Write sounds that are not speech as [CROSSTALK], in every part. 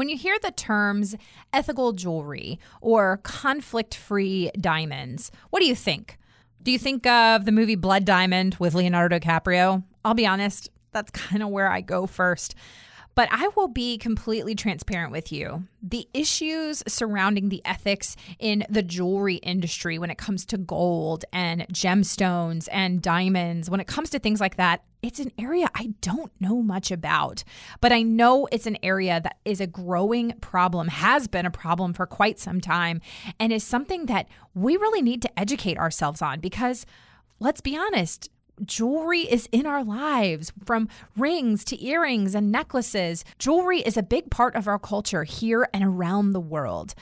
When you hear the terms ethical jewelry or conflict free diamonds, what do you think? Do you think of the movie Blood Diamond with Leonardo DiCaprio? I'll be honest, that's [LAUGHS] kind of where I go first. But I will be completely transparent with you. The issues surrounding the ethics in the jewelry industry when it comes to gold and gemstones and diamonds, when it comes to things like that, it's an area I don't know much about. But I know it's an area that is a growing problem, has been a problem for quite some time, and is something that we really need to educate ourselves on because let's be honest, jewelry is in our lives from rings to earrings and necklaces. Jewelry is a big part of our culture here and around the world.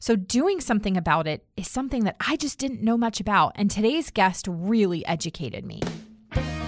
So, doing something about it is something that I just didn't know much about, and today's guest really educated me.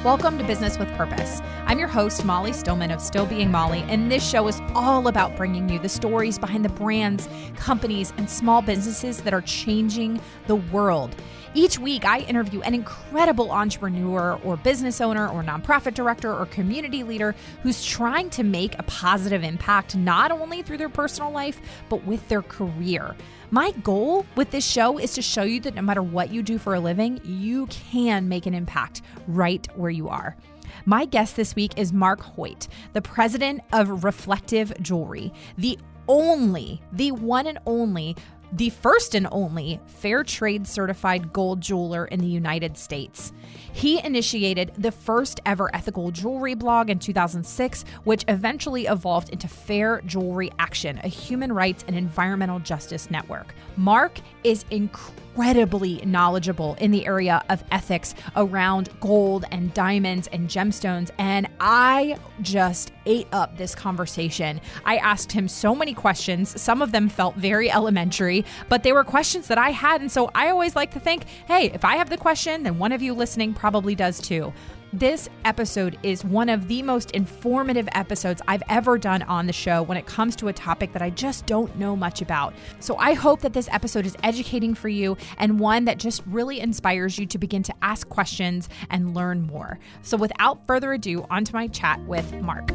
Welcome to Business with Purpose. I'm your host, Molly Stillman of Still Being Molly, and this show is all about bringing you the stories behind the brands, companies, and small businesses that are changing the world. Each week, I interview an incredible entrepreneur or business owner or nonprofit director or community leader who's trying to make a positive impact not only through their personal life, but with their career. My goal with this show is to show you that no matter what you do for a living, you can make an impact right where you are. My guest this week is Mark Choyt, the president of Reflective Jewelry, the only, the one and only the first and only fair trade certified gold jeweler in the United States. He initiated the first ever ethical jewelry blog in 2006, which eventually evolved into Fair Jewelry Action, a human rights and environmental justice network. Mark is incredible incredibly knowledgeable in the area of ethics around gold and diamonds and gemstones. And I just ate up this conversation. I asked him so many questions. Some of them felt very elementary, but they were questions that I had. And so I always like to think hey, if I have the question, then one of you listening probably does too. This episode is one of the most informative episodes I've ever done on the show when it comes to a topic that I just don't know much about. So I hope that this episode is educating for you and one that just really inspires you to begin to ask questions and learn more. So without further ado, onto my chat with Mark.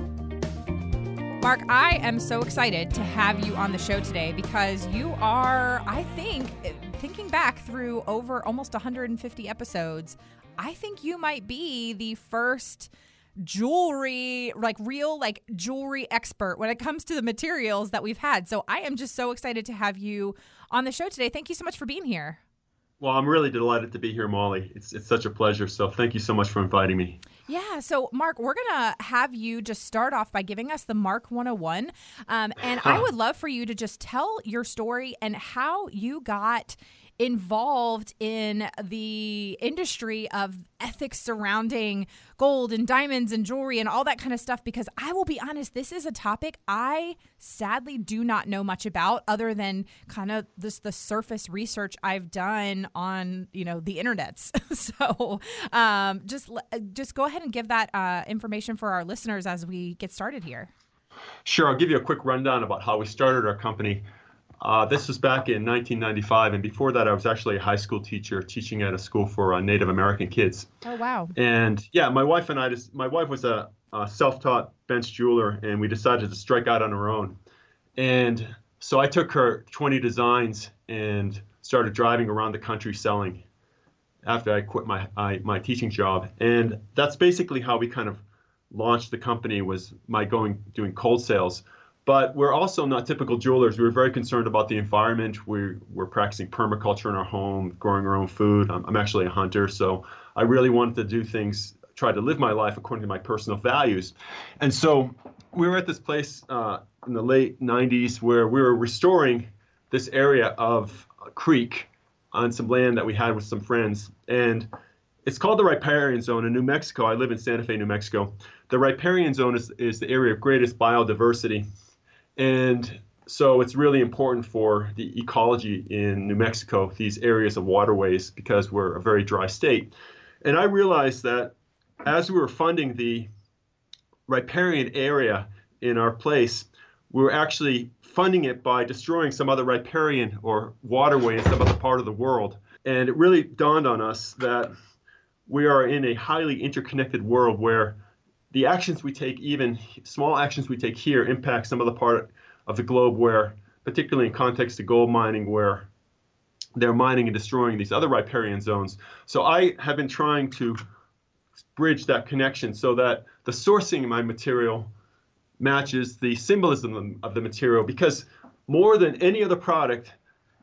Mark, I am so excited to have you on the show today because you are, I think, thinking back through over almost 150 episodes, I think you might be the first jewelry like real like jewelry expert when it comes to the materials that we've had. So i am just so excited to have you on the show today. Thank you so much for being here. Well i'm really delighted to be here molly. It's, it's such a pleasure. So thank you so much for inviting me. Yeah. So mark we're gonna have you just start off by giving us the mark 101 um, and i would love for you to just tell your story and how you got involved in the industry of ethics surrounding gold and diamonds and jewelry and all that kind of stuff because I will be honest, this is a topic I sadly do not know much about other than kind of this the surface research I've done on, you know, the internets. [LAUGHS] so, um, just just go ahead and give that uh, information for our listeners as we get started here. Sure, I'll give you a quick rundown about how we started our company. Uh, this was back in 1995, and before that, I was actually a high school teacher teaching at a school for uh, Native American kids. Oh wow! And yeah, my wife and I just my wife was a, a self-taught bench jeweler, and we decided to strike out on our own. And so I took her 20 designs and started driving around the country selling. After I quit my I, my teaching job, and that's basically how we kind of launched the company. Was my going doing cold sales but we're also not typical jewelers. We were very concerned about the environment. We, we're practicing permaculture in our home, growing our own food. I'm, I'm actually a hunter, so I really wanted to do things, try to live my life according to my personal values. And so we were at this place uh, in the late 90s where we were restoring this area of creek on some land that we had with some friends. And it's called the riparian zone in New Mexico. I live in Santa Fe, New Mexico. The riparian zone is, is the area of greatest biodiversity and so it's really important for the ecology in New Mexico, these areas of waterways, because we're a very dry state. And I realized that as we were funding the riparian area in our place, we were actually funding it by destroying some other riparian or waterway in some other part of the world. And it really dawned on us that we are in a highly interconnected world where the actions we take, even small actions we take here, impact some of the part of the globe where, particularly in context of gold mining, where they're mining and destroying these other riparian zones. So I have been trying to bridge that connection so that the sourcing of my material matches the symbolism of the material because more than any other product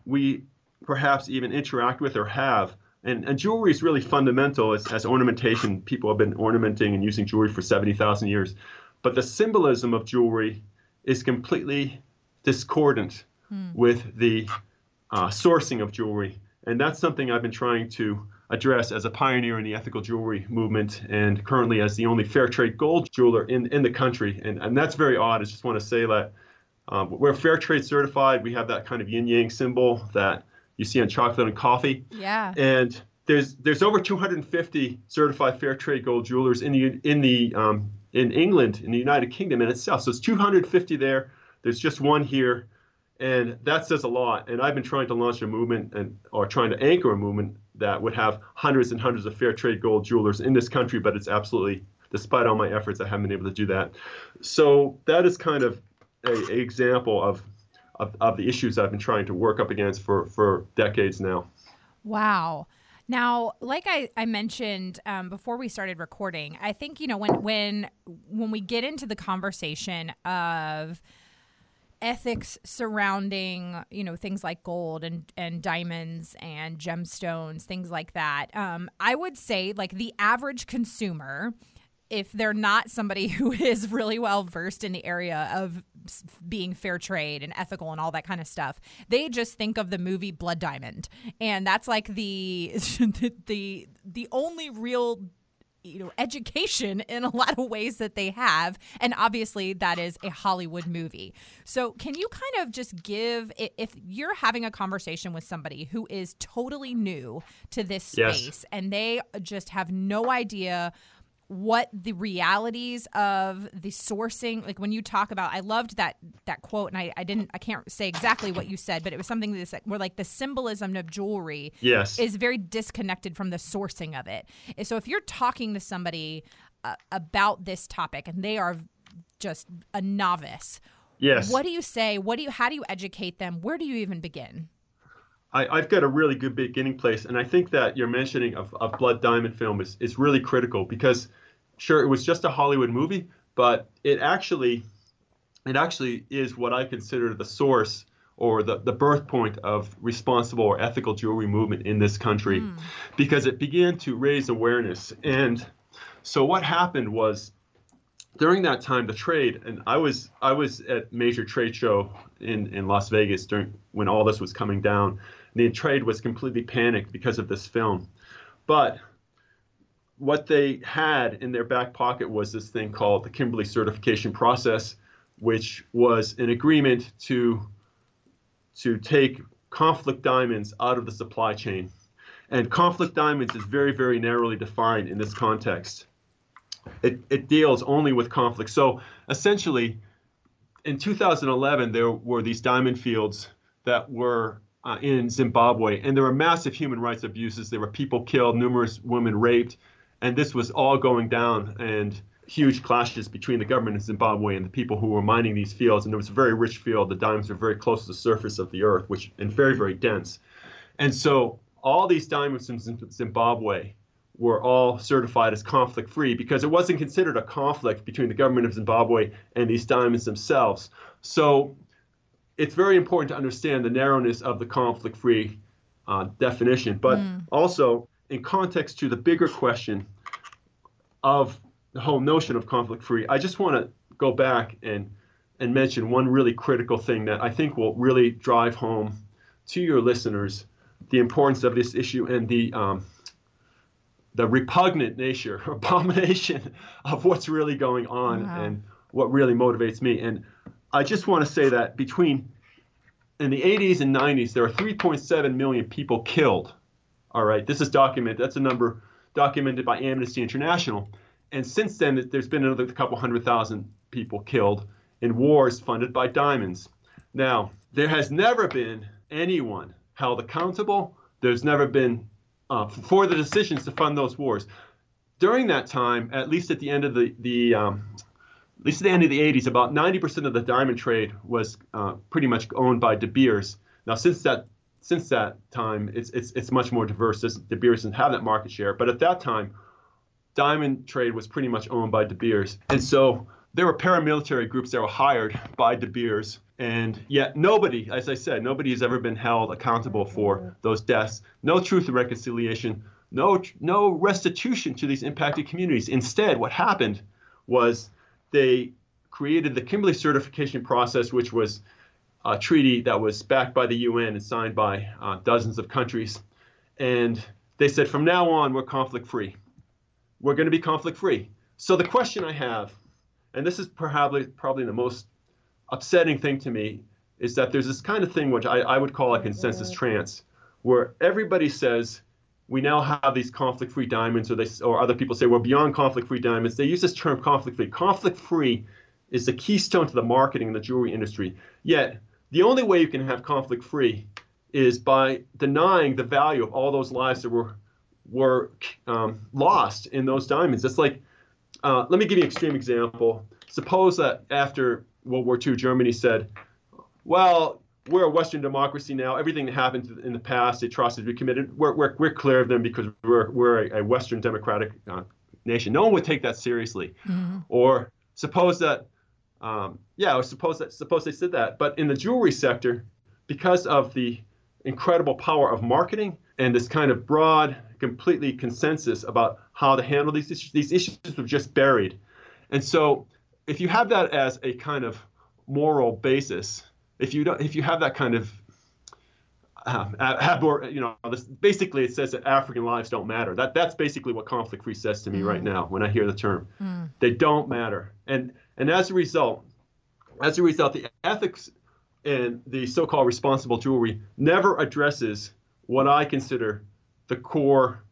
we perhaps even interact with or have and, and jewelry is really fundamental as, as ornamentation people have been ornamenting and using jewelry for 70,000 years but the symbolism of jewelry is completely discordant hmm. with the uh, sourcing of jewelry and that's something i've been trying to address as a pioneer in the ethical jewelry movement and currently as the only fair trade gold jeweler in, in the country. And, and that's very odd. I just want to say that um, we're fair trade certified. We have that kind of yin yang symbol that you see on chocolate and coffee. Yeah. And there's there's over 250 certified fair trade gold jewelers in the in the um, in England in the United Kingdom in itself. So it's 250 there. There's just one here, and that says a lot. And I've been trying to launch a movement and or trying to anchor a movement that would have hundreds and hundreds of fair trade gold jewelers in this country, but it's absolutely, despite all my efforts, I haven't been able to do that. So that is kind of a, a example of, of, of the issues I've been trying to work up against for, for decades now. Wow. Now, like I, I mentioned um, before we started recording, I think you know when when when we get into the conversation of ethics surrounding you know things like gold and and diamonds and gemstones things like that um, i would say like the average consumer if they're not somebody [LAUGHS] who is really well versed in the area of being fair trade and ethical and all that kind of stuff they just think of the movie blood diamond. And that's like [LAUGHS] the the the, only real you know education in a lot of ways that they have. And obviously that is a hollywood movie. So can you kind of just give if you're having a conversation with somebody who is totally new to this space yes. and they just have no idea what the realities of the sourcing like when you talk about i loved that that quote and i, I didn't i can't say exactly what you said but it was something that's like, where like the symbolism of jewelry yes. is very disconnected from the sourcing of it. So if you're talking to somebody uh, about this topic and they are just a novice yes. what do you say? What do you how do you educate them? Where do you even begin I, have got a really good beginning place, and I think that your mentioning of, of Blood Diamond film is, is really critical because, sure, it was just a Hollywood movie, but it actually it actually is what I consider the source or the, the birth point of responsible or ethical jewelry movement in this country mm. because it began to raise awareness. And so what happened was during that time the trade and I was I was at major trade show in, in Las Vegas during when all this was coming down the trade was completely panicked because of this film. But what they had in their back pocket was this thing called the Kimberley certification process, which was an agreement to to take conflict diamonds out of the supply chain. And conflict diamonds is very, very narrowly defined in this context. It, it deals only with conflict. So essentially, in 2011, there were these diamond fields that were uh, in Zimbabwe, and there were massive human rights abuses. There were people killed, numerous women raped, and this was all going down, and huge clashes between the government of Zimbabwe and the people who were mining these fields. And it was a very rich field. The diamonds were very close to the surface of the earth, which and very, very dense. And so all these diamonds in Zimbabwe were all certified as conflict free because it wasn't considered a conflict between the government of Zimbabwe and these diamonds themselves. So it's very important to understand the narrowness of the conflict free uh, definition, but mm. also in context to the bigger question of the whole notion of conflict free, I just want to go back and and mention one really critical thing that I think will really drive home to your listeners the importance of this issue and the um, the repugnant nature, [LAUGHS] abomination of what's really going on wow. and what really motivates me. And I just want to say that between in the 80s and 90s, there are 3.7 million people killed. All right, this is documented. That's a number documented by Amnesty International. And since then, there's been another couple hundred thousand people killed in wars funded by diamonds. Now, there has never been anyone held accountable. There's never been uh, for the decisions to fund those wars. During that time, at least at the end of the the um, at least at the end of the 80s, about 90% of the diamond trade was uh, pretty much owned by De Beers. Now, since that since that time, it's it's it's much more diverse. De Beers doesn't have that market share, but at that time, diamond trade was pretty much owned by De Beers, and so there were paramilitary groups that were hired by De Beers, and yet nobody, as I said, nobody has ever been held accountable for those deaths. No truth and reconciliation. No, no restitution to these impacted communities. Instead, what happened was they created the Kimberley certification process, which was a treaty that was backed by the UN and signed by uh, dozens of countries. And they said, from now on, we're conflict free. We're going to be conflict free. So the question I have, and this is probably probably the most upsetting thing to me, is that there's this kind of thing which I, I would call a consensus trance, where everybody says we now have these conflict-free diamonds, or they or other people say we're beyond conflict-free diamonds. They use this term conflict-free. Conflict-free is the keystone to the marketing in the jewelry industry. Yet the only way you can have conflict-free is by denying the value of all those lives that were were um, lost in those diamonds. It's like, uh, let me give you an extreme example. Suppose that after World War II, Germany said, well, we're a Western democracy now. Everything that happened in the past, the atrocities we committed, we're, we're, we're clear of them because we're, we're a, Western democratic uh, nation. No one would take that seriously. Mm-hmm. Or suppose that, um, yeah, or suppose that suppose they said that. But in the jewelry sector, because of the incredible power of marketing and this kind of broad, completely consensus about how to handle these issues, these issues were just buried. And so, if you have that as a kind of moral basis, if you don't, if you have that kind of um, abor, you know, this, basically it says that African lives don't matter. That that's basically what conflict free says to me mm. right now when I hear the term. Mm. They don't matter, and and as a result, as a result, the ethics and the so-called responsible jewelry never addresses what I consider the core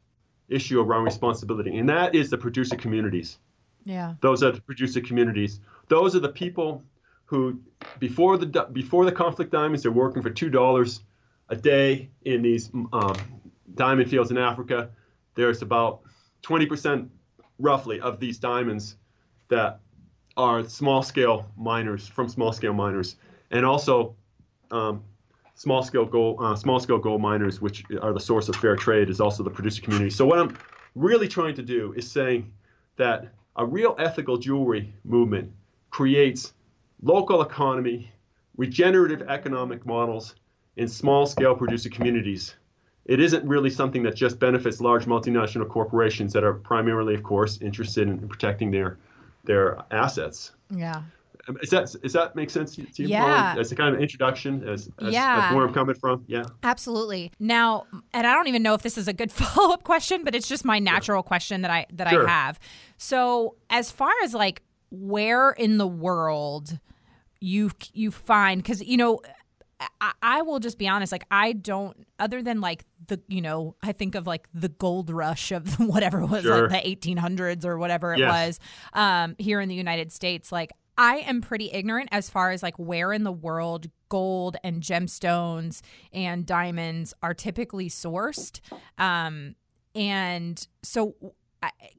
issue around responsibility, and that is the producer communities. Yeah. Those are the producer communities. Those are the people who before the before the conflict diamonds they're working for two dollars a day in these um, diamond fields in Africa. There's about 20% roughly of these diamonds that are small scale miners from small scale miners, and also um, small scale gold uh, small scale gold miners, which are the source of fair trade, is also the producer community. So what I'm really trying to do is saying that a real ethical jewelry movement creates local economy, regenerative economic models in small scale producer communities. It isn't really something that just benefits large multinational corporations that are primarily, of course, interested in protecting their their assets. Yeah. Um, is that does that make sense to you? Yeah. As a kind of introduction, as, as, yeah. as where I'm coming from. Yeah. Absolutely. Now, and I don't even know if this is a good [LAUGHS] follow up question, but it's just my natural yeah. question that I that sure. I have. So, as far as like where in the world you you find because you know I, I, will just be honest like i don't other than like the you know i think of like the gold rush of [LAUGHS] whatever it was sure. like the 1800s or whatever it yes. was um, here in the united states like i am pretty ignorant as far as like where in the world gold and gemstones and diamonds are typically sourced um, and so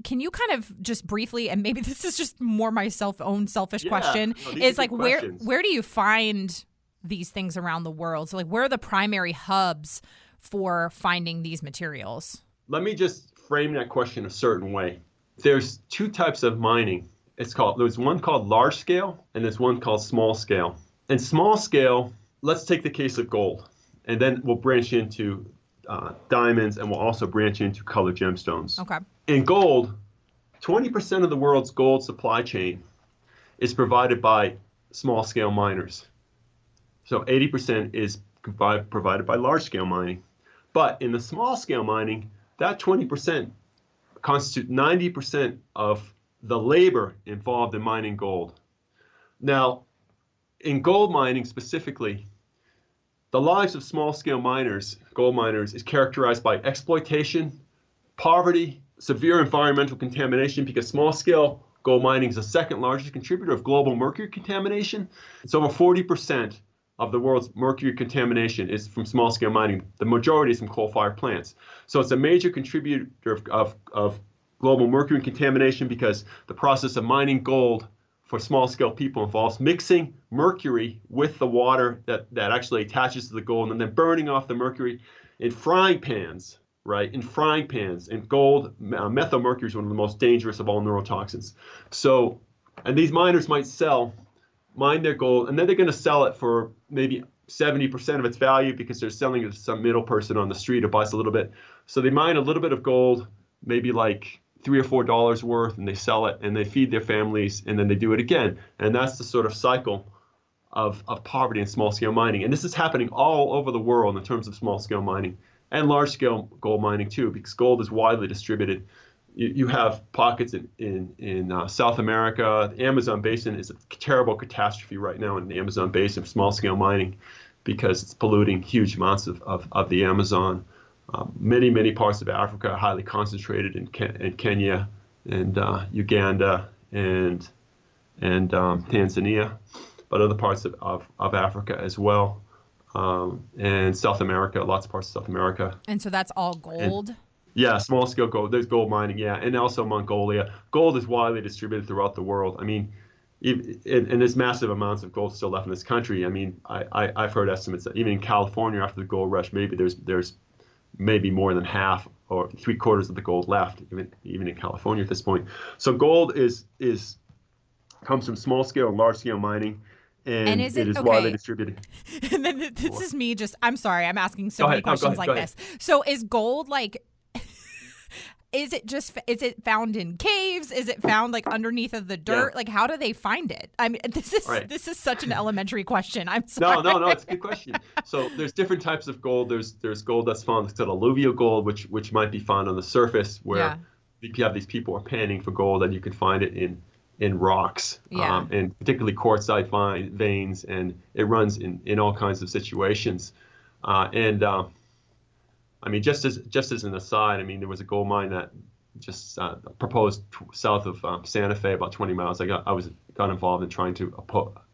can you kind of just briefly and maybe [LAUGHS] this is just more my self own selfish yeah. question no, is like where questions. where do you find these things around the world? So like where are the primary hubs for finding these materials? Let me just frame that question a certain way. There's two types of mining. It's called there's one called large scale and there's one called small scale. And small scale let's take the case of gold and then we'll branch into uh, diamonds and we'll also branch into colored gemstones okay in gold, 20% of the world's gold supply chain is provided by small scale miners. So 80% is provided by large scale mining. But in the small scale mining, that 20% constitute 90% of the labor involved in mining gold. Now, in gold mining specifically, the lives of small scale miners, gold miners, is characterized by exploitation, poverty, severe environmental contamination because small scale gold mining is the second largest contributor of global mercury contamination. It's over 40% of the world's mercury contamination is from small scale mining. The majority is from coal fired plants. So it's a major contributor of, of, of global mercury contamination because the process of mining gold for small scale people involves mixing mercury with the water that, that actually attaches to the gold and then burning off the mercury in frying pans, right? In frying pans. And gold, uh, methyl mercury is one of the most dangerous of all neurotoxins. So, and these miners might sell, mine their gold, and then they're going to sell it for maybe 70% of its value because they're selling it to some middle person on the street who buys a little bit. So they mine a little bit of gold, maybe like three or four dollars worth and they sell it and they feed their families and then they do it again. And that's the sort of cycle of, of poverty and small scale mining. And this is happening all over the world in terms of small scale mining and large scale gold mining too, because gold is widely distributed. You, you have pockets in, in, in uh, South America. The Amazon basin is a terrible catastrophe right now in the Amazon basin small scale mining because it's polluting huge amounts of, of, of the Amazon. Um, many, many parts of Africa are highly concentrated in, Ken- in Kenya and uh, Uganda and and um, Tanzania, but other parts of, of, of Africa as well, um, and South America, lots of parts of South America. And so that's all gold. And, yeah, small scale gold. There's gold mining, yeah, and also Mongolia. Gold is widely distributed throughout the world. I mean, and, and there's massive amounts of gold still left in this country. I mean, I, I have heard estimates that even in California after the gold rush, maybe there's there's maybe more than half or three quarters of the gold left, even even in California at this point. So gold is is comes from small scale and large scale mining. And, and is it, it is okay. widely distributed. and [LAUGHS] then this is me just I'm sorry, I'm asking so go many ahead. questions no, like this. So is gold like is it just is it found in caves is it found like underneath of the dirt yeah. like how do they find it i mean [LAUGHS] this is right. this is such an elementary question i'm sorry [LAUGHS] no no no it's a good question so there's different types of gold there's there's gold that's found it's called alluvial gold which which might be found on the surface where yeah. you have these people are panning for gold and you can find it in in rocks yeah. um, and particularly quartzite veins and it runs in in all kinds of situations uh, and uh, I mean, just as just as an aside, I mean, there was a gold mine that just uh, proposed south of um, Santa Fe, about 20 miles. I got I was got involved in trying to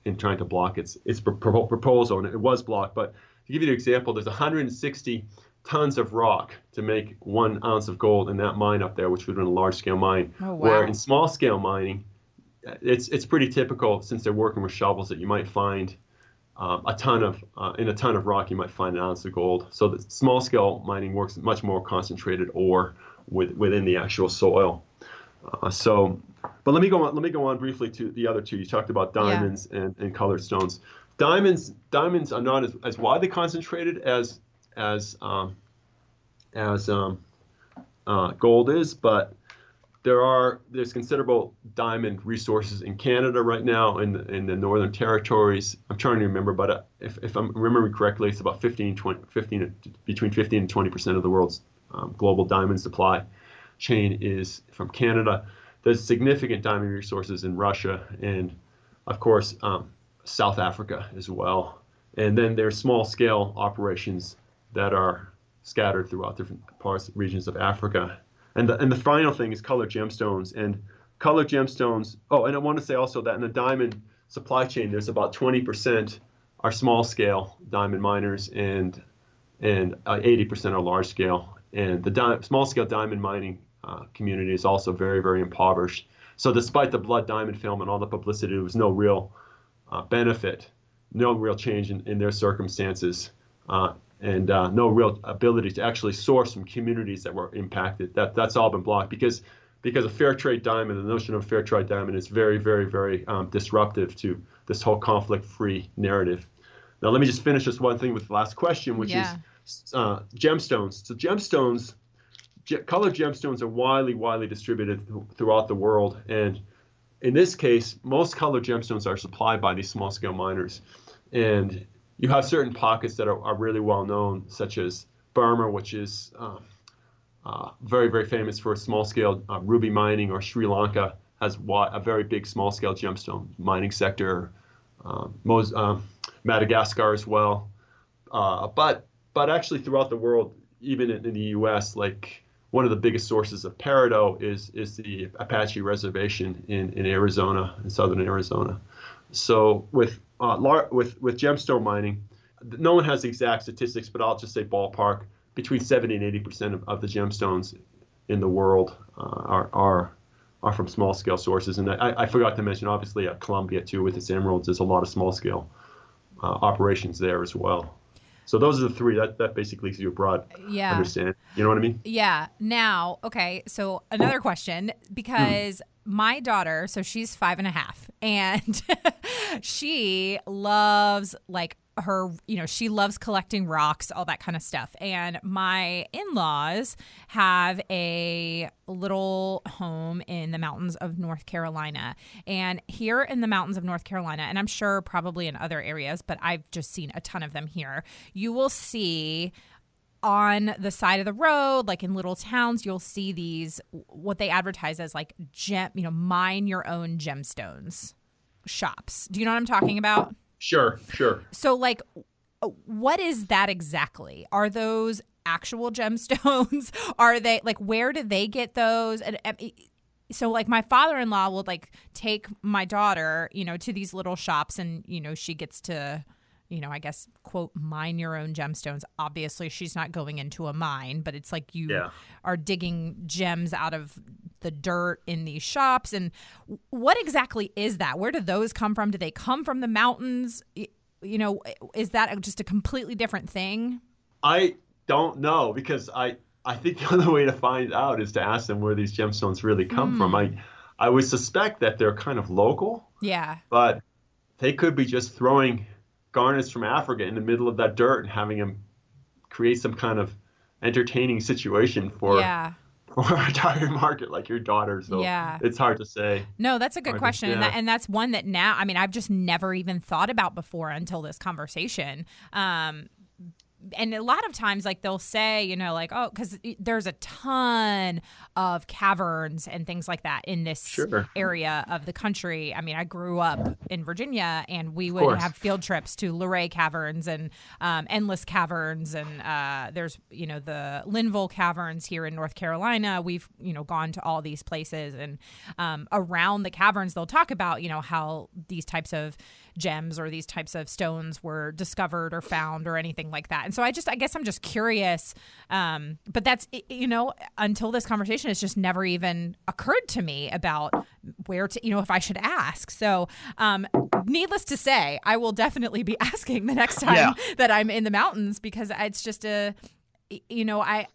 in trying to block its its proposal, and it was blocked. But to give you an example, there's 160 tons of rock to make one ounce of gold in that mine up there, which would have been a large scale mine. Oh, wow. Where in small scale mining, it's it's pretty typical since they're working with shovels that you might find um, a ton of uh, in a ton of rock you might find an ounce of gold. So the small scale mining works much more concentrated ore with, within the actual soil. Uh, so, but let me go on. Let me go on briefly to the other two. You talked about diamonds yeah. and, and colored stones. Diamonds diamonds are not as, as widely concentrated as as um, as um, uh, gold is, but there are there's considerable diamond resources in Canada right now in the, in the northern territories. I'm trying to remember, but uh, if, if I'm remembering correctly, it's about 15, 20, 15 between 15 and 20 percent of the world's um, global diamond supply chain is from Canada. There's significant diamond resources in Russia and, of course, um, South Africa as well. And then there's small scale operations that are scattered throughout different parts regions of Africa and the, and the final thing is colored gemstones. And colored gemstones, oh, and I want to say also that in the diamond supply chain, there's about 20% are small scale diamond miners and and uh, 80% are large scale. And the di- small scale diamond mining uh, community is also very, very impoverished. So despite the blood diamond film and all the publicity, there was no real uh, benefit, no real change in, in their circumstances. Uh, and uh, no real ability to actually source from communities that were impacted. That that's all been blocked because because a fair trade diamond, the notion of fair trade diamond is very very very um, disruptive to this whole conflict-free narrative. Now let me just finish this one thing with the last question, which yeah. is uh, gemstones. So gemstones, ge- colored gemstones are widely widely distributed th- throughout the world, and in this case, most colored gemstones are supplied by these small-scale miners, and you have certain pockets that are, are really well known, such as Burma, which is uh, uh, very, very famous for small scale uh, ruby mining, or Sri Lanka has a very big small scale gemstone mining sector. Um, um, Madagascar as well. Uh, but but actually throughout the world, even in, in, the U.S., like one of the biggest sources of peridot is is the Apache Reservation in, in Arizona, in southern Arizona. So with uh, lar- with with gemstone mining, no one has the exact statistics, but I'll just say ballpark between 70 and 80 percent of, of the gemstones in the world uh, are are are from small scale sources. And I, I forgot to mention, obviously, at Colombia too, with its emeralds, there's a lot of small scale uh, operations there as well. So those are the three. That that basically gives you a broad Yeah. understand. You know what I mean? Yeah. Now, okay. So another question because my daughter, so she's five and a half, and [LAUGHS] she loves like her, you know, she loves collecting rocks, all that kind of stuff. And my in laws have a little home in the mountains of North Carolina. And here in the mountains of North Carolina, and I'm sure probably in other areas, but I've just seen a ton of them here, you will see on the side of the road, like in little towns, you'll see these what they advertise as like gem, you know, mine your own gemstones shops. Do you know what I'm talking about? Sure, sure. So, like, uh, what is that exactly? Are those actual gemstones? [LAUGHS] Are they like where do they get those? And, and so, like, my father-in-law will like take my daughter, you know, to these little shops, and you know, she gets to you know, I guess, quote, mine your own gemstones. Obviously, she's not going into a mine, but it's like you Yeah. are digging gems out of the dirt in these shops. And what exactly is that? Where do those come from? Do they come from the mountains? You know, is that just a completely different thing? I don't know because I I think [LAUGHS] the only way to find out is to ask them where these gemstones really come from. Mm. I I would suspect that they're kind of local, Yeah. but they could be just throwing garnets from Africa in the middle of that dirt and having him create some kind of entertaining situation for yeah. [LAUGHS] for a target market like your daughter. So Yeah. it's hard to say. No, that's a good Hard to- question, and, that, and that's one that now I mean I've just never even thought about before until this conversation. Um, and a lot of times, like they'll say, you know, like oh, because there's a ton of caverns and things like that in this Sure. area of the country. I mean, I grew up in Virginia, and we would have field trips to Luray Caverns and um, Endless Caverns, and uh, there's you know the Linville Caverns here in North Carolina. We've you know gone to all these places, and um, around the caverns, they'll talk about you know how these types of gems or these types of stones were discovered or found or anything like that. And so I just I guess I'm just curious, um, but that's you know until this conversation, it's just never even occurred to me about where to you know if I should ask. So um, needless to say, I will definitely be [LAUGHS] asking the next time Yeah. that I'm in the mountains because it's just a you know I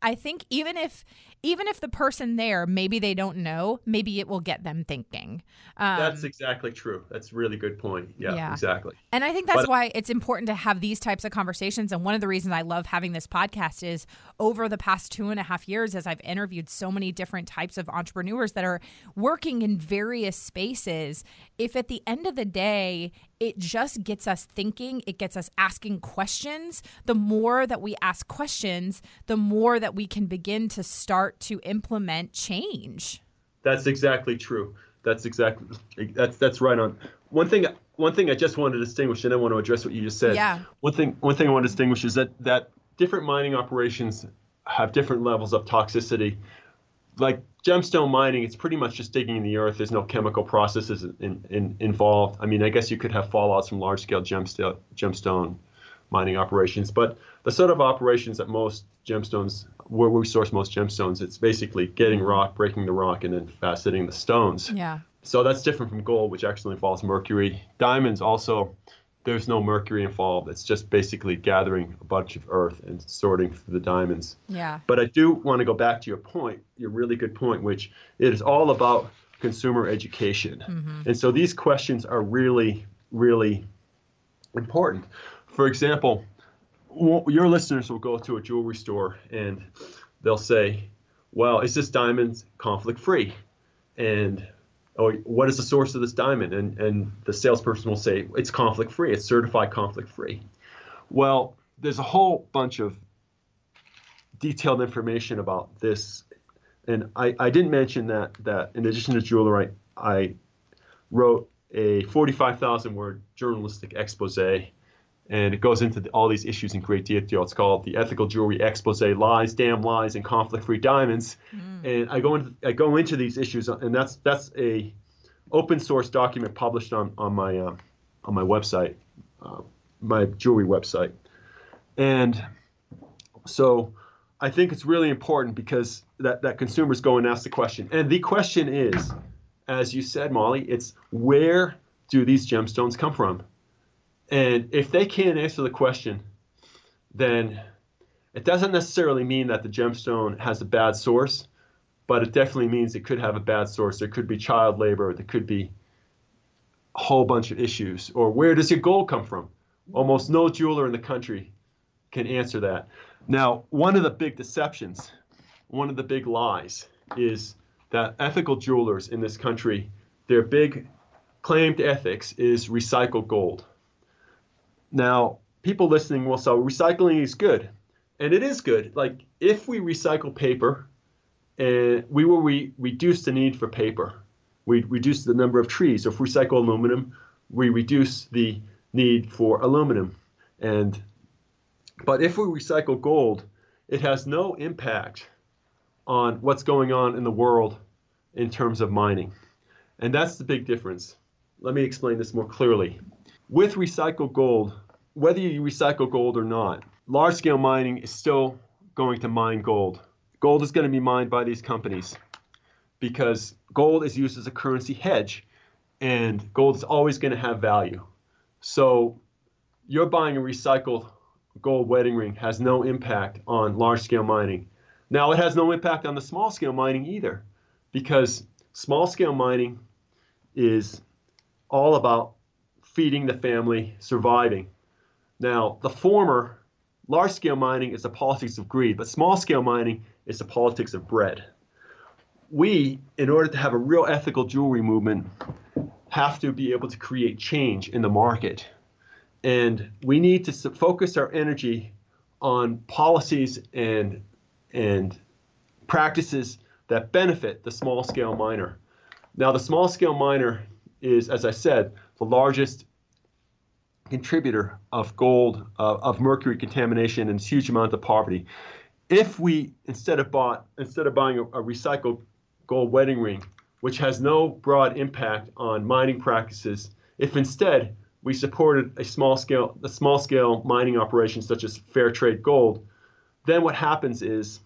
I think even if even if the person there maybe they don't know, maybe it will get them thinking. Um, That's exactly true. That's a really good point. Yeah, Yeah. exactly. and I think that's But- why it's important to have these types of conversations. And one of the reasons I love having this podcast is over the past two and a half years, as I've interviewed so many different types of entrepreneurs that are working in various spaces, if at the end of the day, it just gets us thinking, it gets us asking questions, the more that we ask questions, the more that we can begin to start to implement change. That's exactly true. That's exactly that's that's right on. One thing one thing I just want to distinguish, and I want to address what you just said. Yeah. One thing one thing I want to distinguish is that that different mining operations have different levels of toxicity. Like gemstone mining, it's pretty much just digging in the earth. There's no chemical processes in, in, involved. I mean, I guess you could have fallouts from large scale gemstone gemstone mining operations, but the set of operations that most gemstones, where we source most gemstones, it's basically getting mm-hmm. rock, breaking the rock, and then faceting the stones. Yeah. So that's different from gold, which actually involves mercury. Diamonds also, there's no mercury involved. It's just basically gathering a bunch of earth and sorting through the diamonds. Yeah. But I do want to go back to your point, your really good point, which it is all about consumer education. Mm-hmm. And so these questions are really, really important. For example, your listeners will go to a jewelry store and they'll say, well, is this diamond conflict free? And oh, what is the source of this diamond? And, and the salesperson will say, it's conflict free, it's certified conflict free. Well, there's a whole bunch of detailed information about this. And I, I didn't mention that, that in addition to jewelry, I, I wrote a 45,000 word journalistic expose and it goes into the, all these issues in great detail. It's called the Ethical Jewelry Expose: Lies, Damn Lies, and Conflict-Free Diamonds. And I go into I go into these issues, and that's that's a open source document published on on my uh, on my website, uh, my jewelry website. And so I think it's really important because that, that consumers go and ask the question. And the question is, as you said, Molly, it's where do these gemstones come from? And if they can't answer the question, then it doesn't necessarily mean that the gemstone has a bad source, but it definitely means it could have a bad source. There could be child labor, there could be a whole bunch of issues. Or where does your gold come from? Almost no jeweler in the country can answer that. Now, one of the big deceptions, one of the big lies is that ethical jewelers in this country, their big claim to ethics is recycled gold. Now, people listening will say oh, recycling is good. And it is good. Like if we recycle paper, and we will re- reduce the need for paper. We reduce the number of trees. If we recycle aluminum, we reduce the need for aluminum. And but if we recycle gold, it has no impact on what's going on in the world in terms of mining. And that's the big difference. Let me explain this more clearly. With recycled gold, whether you recycle gold or not, large scale mining is still going to mine gold. Gold is going to be mined by these companies because gold is used as a currency hedge and gold is always going to have value. So you're buying a recycled gold wedding ring has no impact on large scale mining. Now, it has no impact on the small scale mining either, because small scale mining is all about feeding the family, surviving. Now, the former, large scale mining, is the politics of greed, but small scale mining is the politics of bread. We, in order to have a real ethical jewelry movement, have to be able to create change in the market. And we need to focus our energy on policies and, and practices that benefit the small scale miner. Now, the small scale miner is, as I said, the largest contributor of gold, uh, of mercury contamination, and huge amount of poverty. If we instead of bought instead of buying a, a recycled gold wedding ring, which has no broad impact on mining practices, if instead we supported a small scale a small scale mining operation such as fair trade gold, then what happens is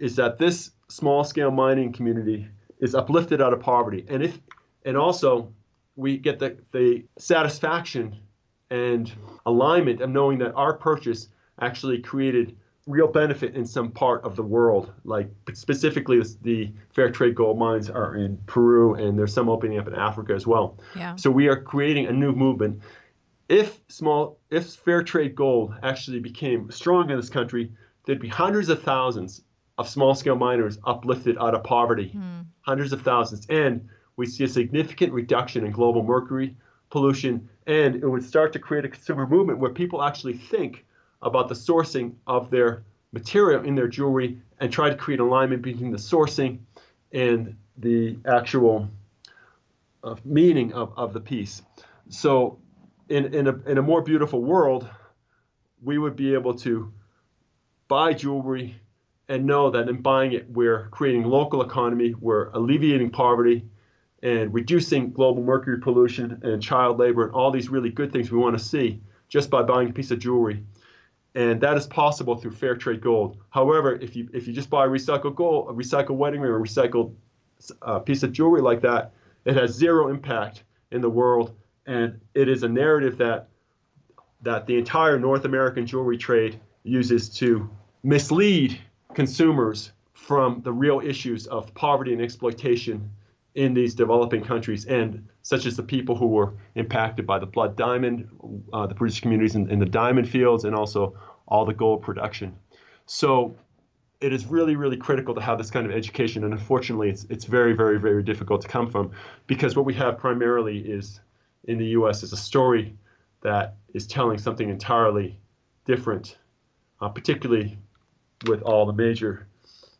is that this small scale mining community is uplifted out of poverty. And if and also we get the, the satisfaction and alignment of knowing that our purchase actually created real benefit in some part of the world. Like specifically, the fair trade gold mines are in Peru, and there's some opening up in Africa as well. Yeah. So we are creating a new movement. If small, if fair trade gold actually became strong in this country, there'd be hundreds of thousands of small scale miners uplifted out of poverty, hmm. hundreds of thousands, and we see a significant reduction in global mercury pollution, and it would start to create a consumer movement where people actually think about the sourcing of their material in their jewelry and try to create alignment between the sourcing and the actual uh, meaning of, of the piece. So, in, in, a, in a more beautiful world, we would be able to buy jewelry and know that in buying it, we're creating local economy, we're alleviating poverty, and reducing global mercury pollution and child labor and all these really good things we want to see just by buying a piece of jewelry. And that is possible through fair trade gold. However, if you if you just buy recycled gold, a recycled wedding ring, a recycled uh, piece of jewelry like that, it has zero impact in the world, and it is a narrative that that the entire North American jewelry trade uses to mislead consumers from the real issues of poverty and exploitation in these developing countries, and such as the people who were impacted by the blood diamond, uh, the British communities in, in, the diamond fields, and also all the gold production. So it is really, really critical to have this kind of education, and unfortunately, it's it's very, very, very difficult to come from, because what we have primarily is in the U.S. is a story that is telling something entirely different, uh, particularly with all the major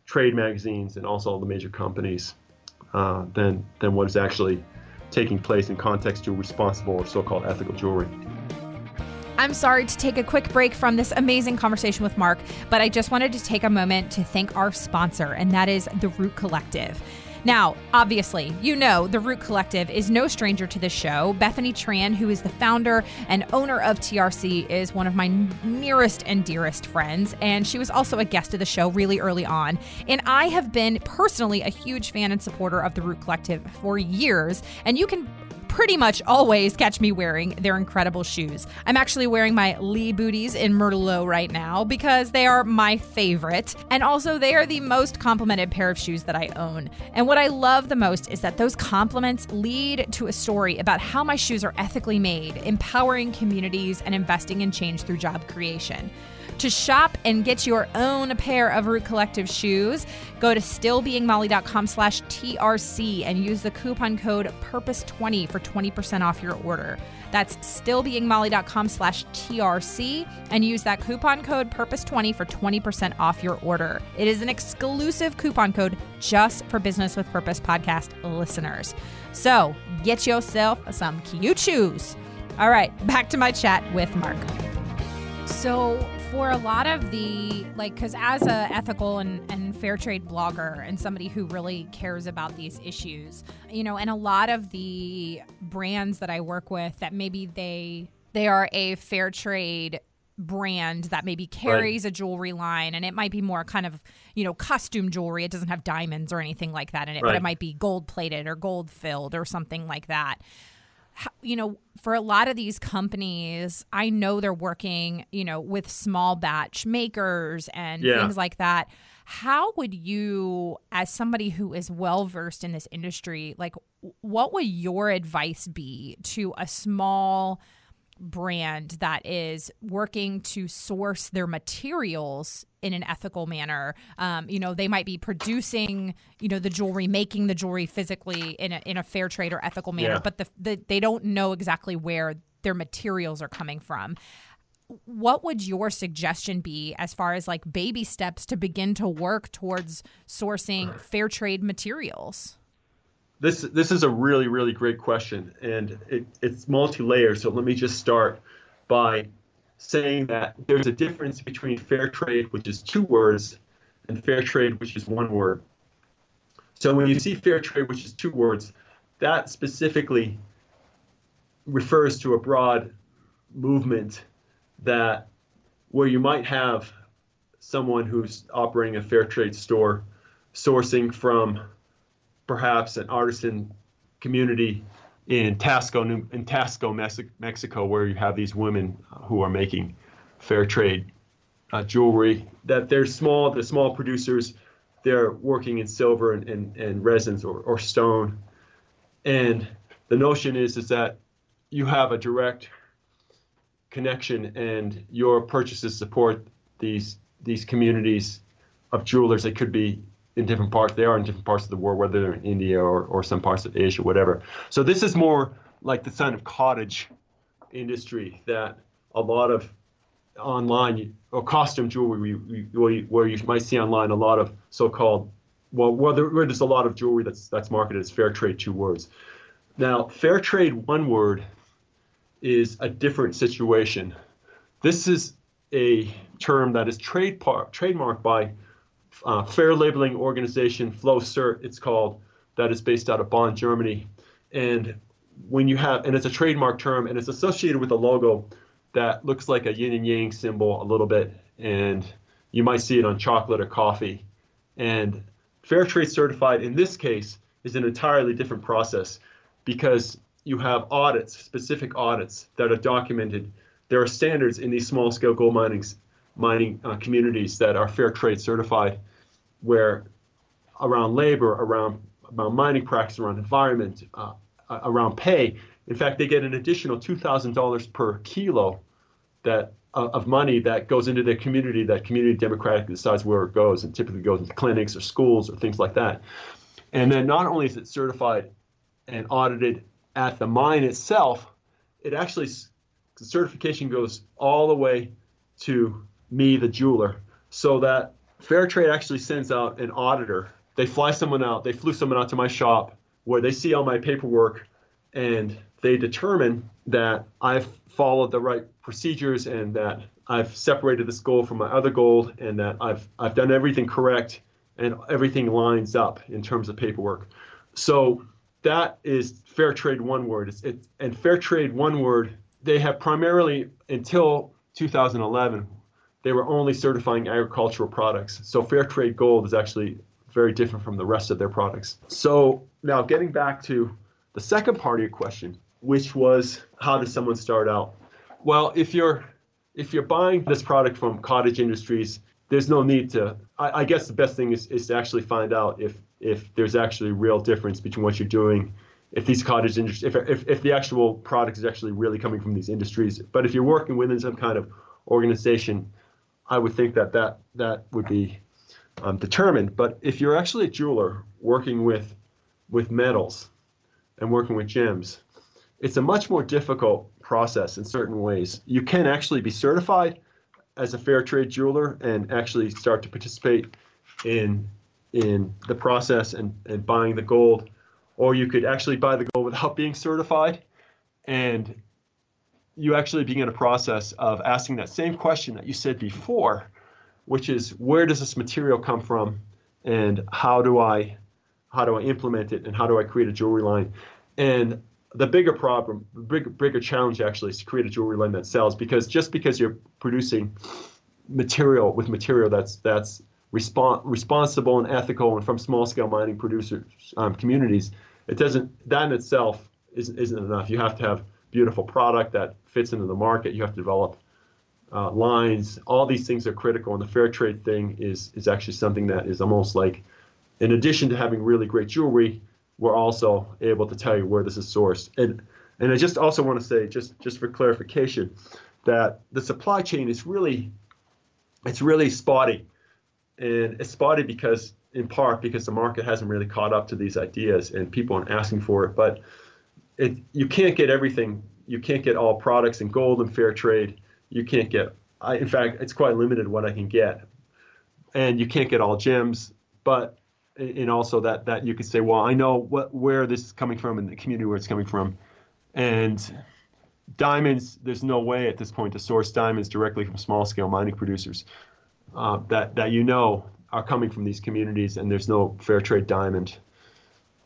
trade magazines and also all the major companies uh, than than what is actually taking place in context to responsible or so-called ethical jewelry. I'm sorry to take a quick break from this amazing conversation with Mark, but I just wanted to take a moment to thank our sponsor, and that is the Root Collective. Now, obviously, you know the Root Collective is no stranger to the show. Bethany Tran, who is the founder and owner of TRC, is one of my nearest and dearest friends, and she was also a guest of the show really early on. And I have been personally a huge fan and supporter of the Root Collective for years, and you can pretty much always catch me wearing their incredible shoes. I'm actually wearing my Lee booties in Merlot right now because they are my favorite. And also, they are the most complimented pair of shoes that I own. And what I love the most is that those compliments lead to a story about how my shoes are ethically made, empowering communities, and investing in change through job creation. To shop and get your own pair of Root Collective shoes, go to stillbeingmolly.com slash TRC and use the coupon code PURPOSE20 for 20% off your order. That's stillbeingmolly.com slash TRC and use that coupon code PURPOSE20 for 20% off your order. It is an exclusive coupon code just for Business with Purpose podcast listeners. So get yourself some cute shoes. All right, back to my chat with Mark. So, for a lot of the like because as a ethical and, and fair trade blogger and somebody who really cares about these issues you know and a lot of the brands that i work with that maybe they they are a fair trade brand that maybe carries right. a jewelry line and it might be more kind of you know costume jewelry it doesn't have diamonds or anything like that in it right. but it might be gold plated or gold filled or something like that you know, for a lot of these companies, I know they're working, you know, with small batch makers and yeah. things like that. How would you, as somebody who is well versed in this industry, like, what would your advice be to a small brand that is working to source their materials in an ethical manner. Um, you know, they might be producing, you know, the jewelry, making the jewelry physically in a, in a fair trade or ethical manner, yeah. but the, the, they don't know exactly where their materials are coming from. What would your suggestion be as far as like baby steps to begin to work towards sourcing fair trade materials? This this is a really really great question, and it, it's multi-layered. So let me just start by saying that there's a difference between fair trade, which is two words, and fair trade, which is one word. So when you see fair trade, which is two words, that specifically refers to a broad movement that where you might have someone who's operating a fair trade store sourcing from perhaps an artisan community in Taxco, in Taxco, Mexico, where you have these women who are making fair trade uh, jewelry. That they're small, they're small producers. They're working in silver and, and, and resins or, or stone. And the notion is is that you have a direct connection, and your purchases support these these communities of jewelers. They could be in different parts. They are in different parts of the world, whether they're in India or, or some parts of Asia, whatever. So this is more like the kind of cottage industry that a lot of online or costume jewelry where you might see online a lot of so-called well where there's a lot of jewelry that's that's marketed as fair trade two words. Now fair trade one word is a different situation. This is a term that is trade par- trademarked by uh, fair labeling organization, FLOCERT, it's called, that is based out of Bonn, Germany. And when you have, and it's a trademark term, and it's associated with a logo that looks like a yin and yang symbol a little bit, and you might see it on chocolate or coffee. And fair trade certified in this case is an entirely different process because you have audits, specific audits that are documented. There are standards in these small scale gold minings mining uh, communities that are fair trade certified, where around labor, around, around mining practice, around environment, uh, around pay. In fact, they get an additional $2,000 per kilo that uh, of money that goes into their community that community democratically decides where it goes and typically goes into clinics or schools or things like that. And then not only is it certified and audited at the mine itself, it actually certification goes all the way to me, the jeweler, so that Fair Trade actually sends out an auditor. They fly someone out, they flew someone out to my shop where they see all my paperwork and they determine that I've followed the right procedures and that I've separated this gold from my other gold and that I've I've done everything correct and everything lines up in terms of paperwork. So that is fair trade one word. It's, it, and fair trade one word, they have primarily until 2011, they were only certifying agricultural products. So fair trade gold is actually very different from the rest of their products. So now getting back to the second part of your question, which was how does someone start out? Well, if you're if you're buying this product from cottage industries, there's no need to. I, I guess the best thing is, is to actually find out if if there's actually a real difference between what you're doing, if these cottage industries, if, if if the actual product is actually really coming from these industries. But if you're working within some kind of organization, I would think that that that would be um, determined. But if you're actually a jeweler working with with metals and working with gems, it's a much more difficult process in certain ways. You can actually be certified as a fair trade jeweler and actually start to participate in in the process and, and buying the gold, or you could actually buy the gold without [LAUGHS] being certified, and you actually begin a process of asking that same question that you said before, which is where does this material come from, and how do I how do I implement it, and how do I create a jewelry line, and the bigger problem, the bigger, bigger challenge actually is to create a jewelry line that sells because just because you're producing material with material that's that's respon- responsible and ethical and from small scale mining producers um, communities, it doesn't that in itself isn't, isn't enough. You have to have beautiful product that fits into the market. You have to develop uh, lines. All these things are critical, and the fair trade thing is is actually something that is almost like, in addition to having really great jewelry, we're also able to tell you where this is sourced. And and I just also want to say, just just for clarification, that the supply chain is really it's really spotty, and it's spotty because in part because the market hasn't really caught up to these ideas and people aren't asking for it. But it you can't get everything. You can't get all products in gold and fair trade. You can't get. I, in fact, it's quite limited what I can get, and you can't get all gems. But and also that that you could say, well, I know what where this is coming from and the community where it's coming from, and diamonds. There's no way at this point to source diamonds directly from small scale mining producers uh, that that you know are coming from these communities, and there's no fair trade diamond.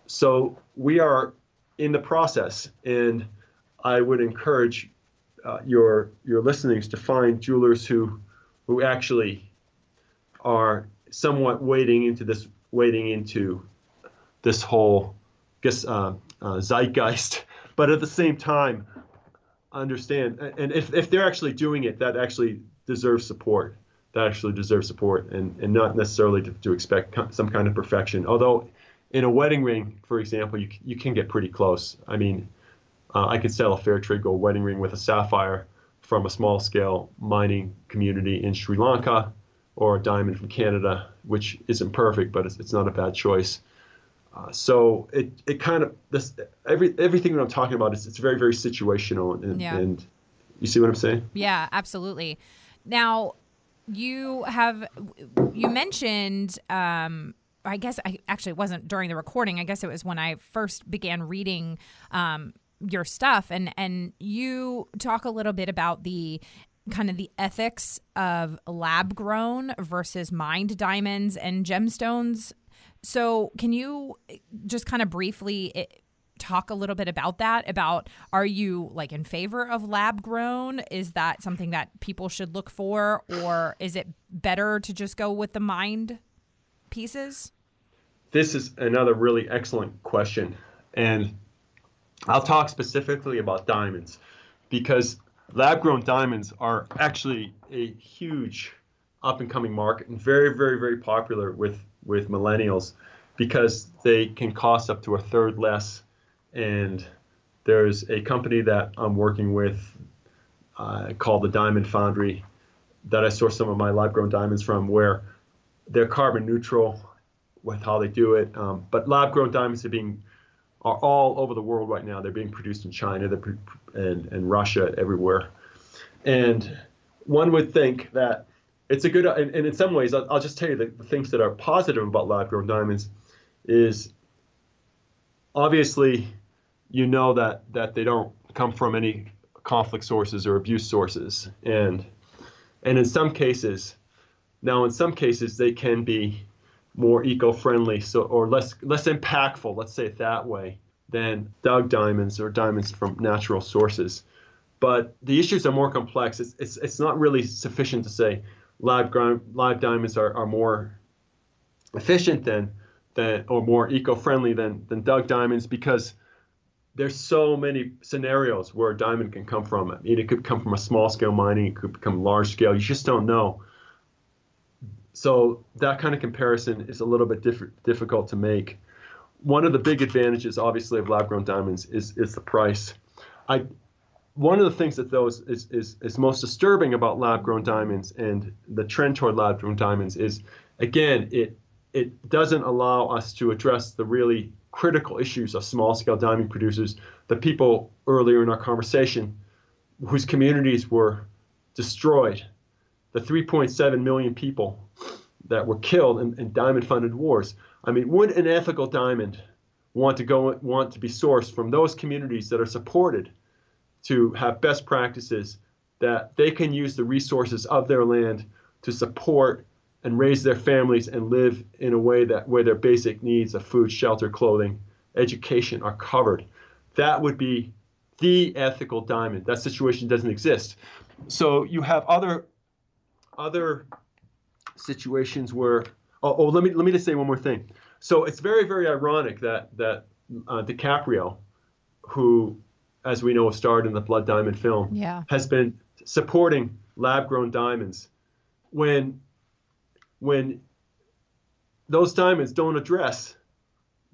So we are in the process, and I would encourage uh, your your listeners to find jewelers who who actually are somewhat wading into this wading into this whole, guess, uh, uh, zeitgeist, [LAUGHS] but at the same time, understand. And if, if they're actually doing it, that actually deserves support. That actually deserves support, and, and not necessarily to, to expect some kind of perfection. Although, in a wedding ring, for example, you you can get pretty close. I mean, uh, I could sell a fair trade gold wedding ring with a sapphire from a small scale mining community in Sri Lanka or a diamond from Canada, which isn't perfect, but it's, it's not a bad choice. Uh, so it, it kind of this every everything that I'm talking about is it's very very situational and, yeah. and you see what I'm saying? Yeah, absolutely. Now you have you mentioned um, I guess I actually wasn't during the recording. I guess it was when I first began reading um, your stuff and and you talk a little bit about the kind of the ethics of lab grown versus mined diamonds and gemstones. So, can you just kind of briefly eh, talk a little bit about that? About are you like in favor of lab grown? Is that something that people should look for, or is it better to just go with the mined pieces? This is another really excellent question. And I'll talk specifically about diamonds because lab grown diamonds are actually a huge up and coming market and very, very, very popular with, with millennials because they can cost up to a third less. And there's a company that I'm working with uh, called the Diamond Foundry that I source some of my lab grown diamonds from, where they're carbon neutral with how they do it. Um, but lab grown diamonds are being are all over the world right now. They're being produced in China and, and Russia, everywhere. And one would think that it's a good, and, and in some ways, I'll, I'll, just tell you the, the things that are positive about lab grown diamonds is obviously you know that, that they don't come from any conflict sources or abuse sources. And, and in some cases, now in some cases, they can be more eco-friendly, so or less less impactful, let's say it that way, than dug diamonds or diamonds from natural sources. But the issues are more complex. It's it's, it's not really sufficient to say live live diamonds are, are more efficient than than or more eco-friendly than than dug diamonds because there's so many scenarios where a diamond can come from. I mean, it could come from a small scale mining, it could become large scale. You just don't know. So that kind of comparison is a little bit diff- difficult to make. One of the big advantages, obviously, of lab-grown diamonds is is the price. I one of the things that those is, is, is most disturbing about lab-grown diamonds and the trend toward lab-grown diamonds is, again, it it doesn't allow us to address the really critical issues of small-scale diamond producers, the people earlier in our conversation whose communities were destroyed, the 3.7 million people that were killed in, in diamond-funded wars. I mean, would an ethical diamond want to go want to be sourced from those communities that are supported to have best practices that they can use the resources of their land to support and raise their families and live in a way that where their basic needs of food, shelter, clothing, education are covered. That would be the ethical diamond. That situation doesn't exist. So you have other other situations where oh, oh let me let me just say one more thing. So it's very very ironic that that uh, DiCaprio, who as we know starred in the Blood Diamond film, yeah. has been supporting lab grown diamonds when when those diamonds don't address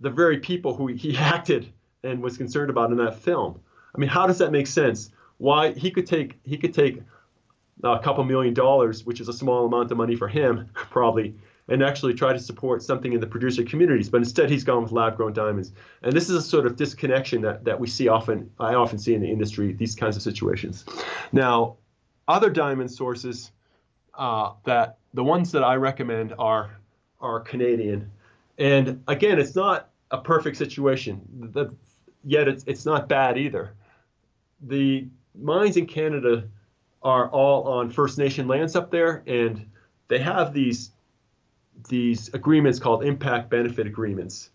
the very people who he [LAUGHS] acted and was concerned about in that film. I mean, how does that make sense? Why he could take he could take a couple million dollars, which is a small amount of money for him, [LAUGHS] probably, and actually try to support something in the producer communities. But instead, he's gone with lab-grown diamonds, and this is a sort of disconnection that that we see often. I often see in the industry these kinds of situations. Now, other diamond sources uh, that the ones that I recommend are are Canadian, and again, it's not a perfect situation. The, yet it's it's not bad either. The mines in Canada are all on First Nation lands up there, and they have these these agreements called impact benefit agreements.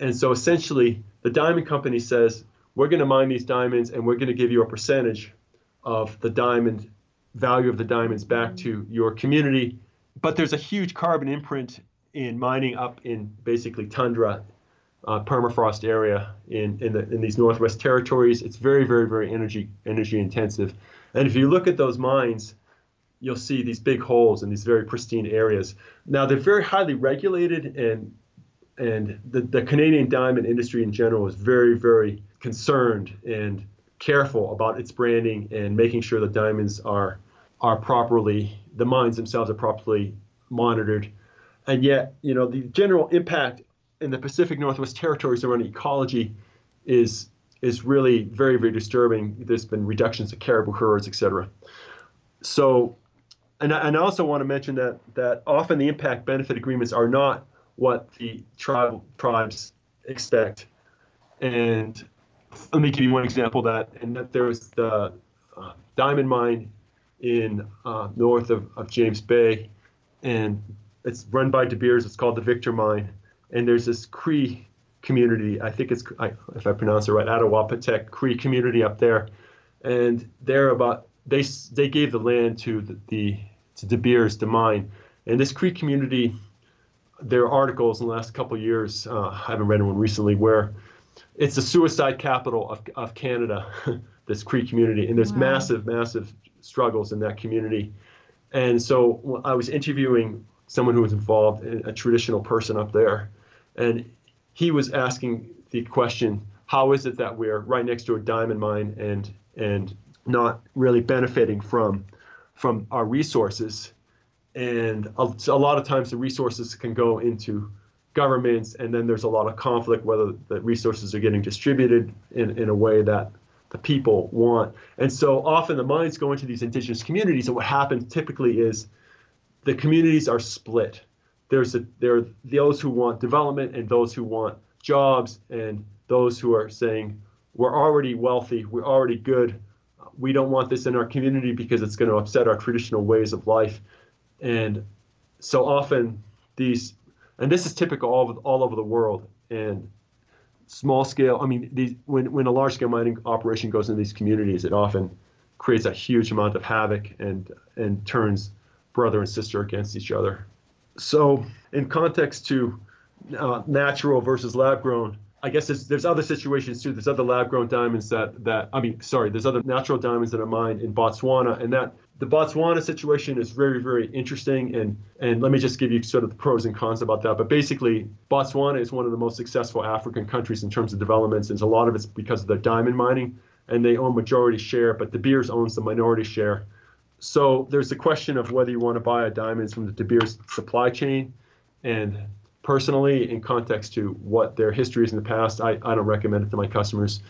And so essentially, the diamond company says, we're going to mine these diamonds and we're going to give you a percentage of the diamond value of the diamonds back to your community. But there's a huge carbon imprint in mining up in basically tundra, uh, permafrost area in in, the, in these Northwest Territories. It's very, very, very energy energy intensive. And if you look at those mines, you'll see these big holes in these very pristine areas. Now they're very highly regulated and and the, the Canadian diamond industry in general is very, very concerned and careful about its branding and making sure the diamonds are are properly, the mines themselves are properly monitored. And yet, you know, the general impact in the Pacific Northwest Territories around ecology is is really very, very disturbing. There's been reductions of caribou herds, et cetera. So, and I, and I also want to mention that that often the impact benefit agreements are not what the tribal tribes expect. And let me give you one example of that, and that there was the uh, diamond mine in uh, north of, of James Bay, and it's run by De Beers. It's called the Victor Mine, and there's this Cree community. I think it's I, if I pronounce it right, Attawapatek Cree community up there, and they're about they they gave the land to the, the to De Beers to mine, and this Cree community. There are articles in the last couple of years. Uh, I haven't read one recently where it's the suicide capital of, of Canada, [LAUGHS] this Cree community, and there's wow. massive, massive struggles in that community. And so I was interviewing someone who was involved, a traditional person up there, and he was asking the question, how is it that we're right next to a diamond mine and and not really benefiting from from our resources? And a, a lot of times the resources can go into governments, and then there's a lot of conflict whether the resources are getting distributed in, in a way that the people want. And so often the mines go into these indigenous communities, and what happens typically is the communities are split. There's a, there are those who want development and those who want jobs, and those who are saying we're already wealthy, we're already good, we don't want this in our community because it's going to upset our traditional ways of life. And so often these and this is typical all over, all over the world. And small scale, I mean, these, when when a large scale mining operation goes into these communities, it often creates a huge amount of havoc and and turns brother and sister against each other. So, in context to uh, natural versus lab grown, I guess there's, there's other situations too. There's other lab grown diamonds that that I mean, sorry, there's other natural diamonds that are mined in Botswana, and that the Botswana situation is very very interesting. And and let me just give you sort of the pros and cons about that. But basically, Botswana is one of the most successful African countries in terms of developments, and a lot of it's because of the diamond mining, and they own majority share, but De Beers owns the minority share. So there's the question of whether you want to buy diamonds from the De Beers supply chain, and personally, in context to what their history is in the past, I, I don't recommend it to my customers.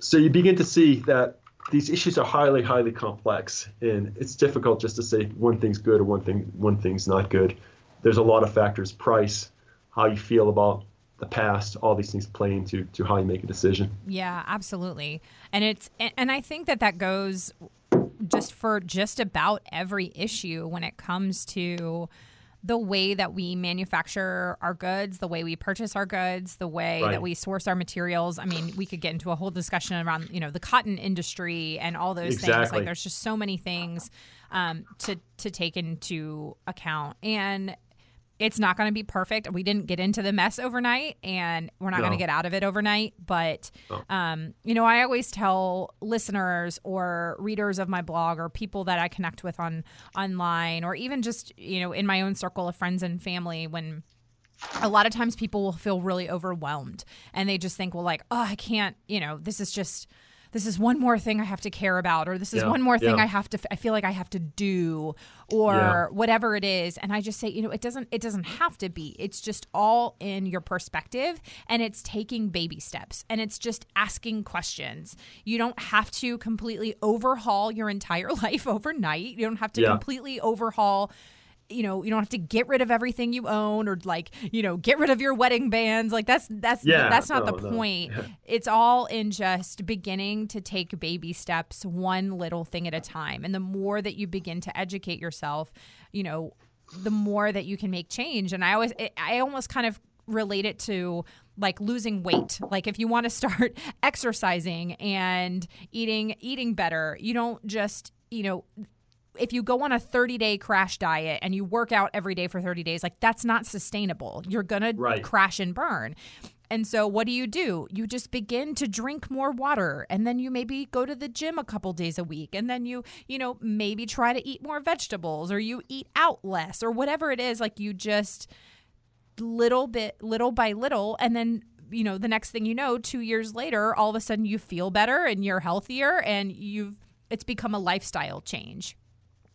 So you begin to see that these issues are highly, highly complex, and it's difficult just to say one thing's good or one thing one thing's not good. There's a lot of factors: price, how you feel about the past, all these things play into to how you make a decision. Yeah, absolutely. And it's and I think that that goes just for just about every issue when it comes to the way that we manufacture our goods, the way we purchase our goods, the way right. that we source our materials. I mean, we could get into a whole discussion around, you know, the cotton industry and all those exactly. things. Like there's just so many things um, to to take into account. And it's not going to be perfect. We didn't get into the mess overnight, and we're not no. going to get out of it overnight. But, no. um, you know, I always tell listeners or readers of my blog or people that I connect with on online, or even just you know in my own circle of friends and family, when a lot of times people will feel really overwhelmed and they just think, well, like, oh, I can't, you know, this is just this is one more thing I have to care about, or this is yeah, one more thing yeah. I have to, I feel like I have to do, or yeah. whatever it is. And I just say, you know, it doesn't, it doesn't have to be. It's just all in your perspective, and it's taking baby steps, and it's just asking questions. You don't have to completely overhaul your entire [LAUGHS] life overnight. You don't have to completely overhaul you know you don't have to get rid of everything you own or like you know get rid of your wedding bands. Like that's that's yeah, that's not no, the point. No. [LAUGHS] it's all in just beginning to take baby steps one little thing at a time. And the more that you begin to educate yourself you know the more that you can make change. And i always i almost kind of relate it to like losing weight. Like if you want to [LAUGHS] start exercising and eating eating better you don't just you know if you go on a 30 day crash diet and you work out every day for 30 days, like that's not sustainable. You're going right. to crash and burn. And so, what do you do? You just begin to drink more water, and then you maybe go to the gym a couple days a week, and then you, you know, maybe try to eat more vegetables, or you eat out less, or whatever it is. Like you just little bit, little by little, and then you know, the next thing you know, two years later, all of a sudden you feel better and you're healthier, and you've it's become a lifestyle change.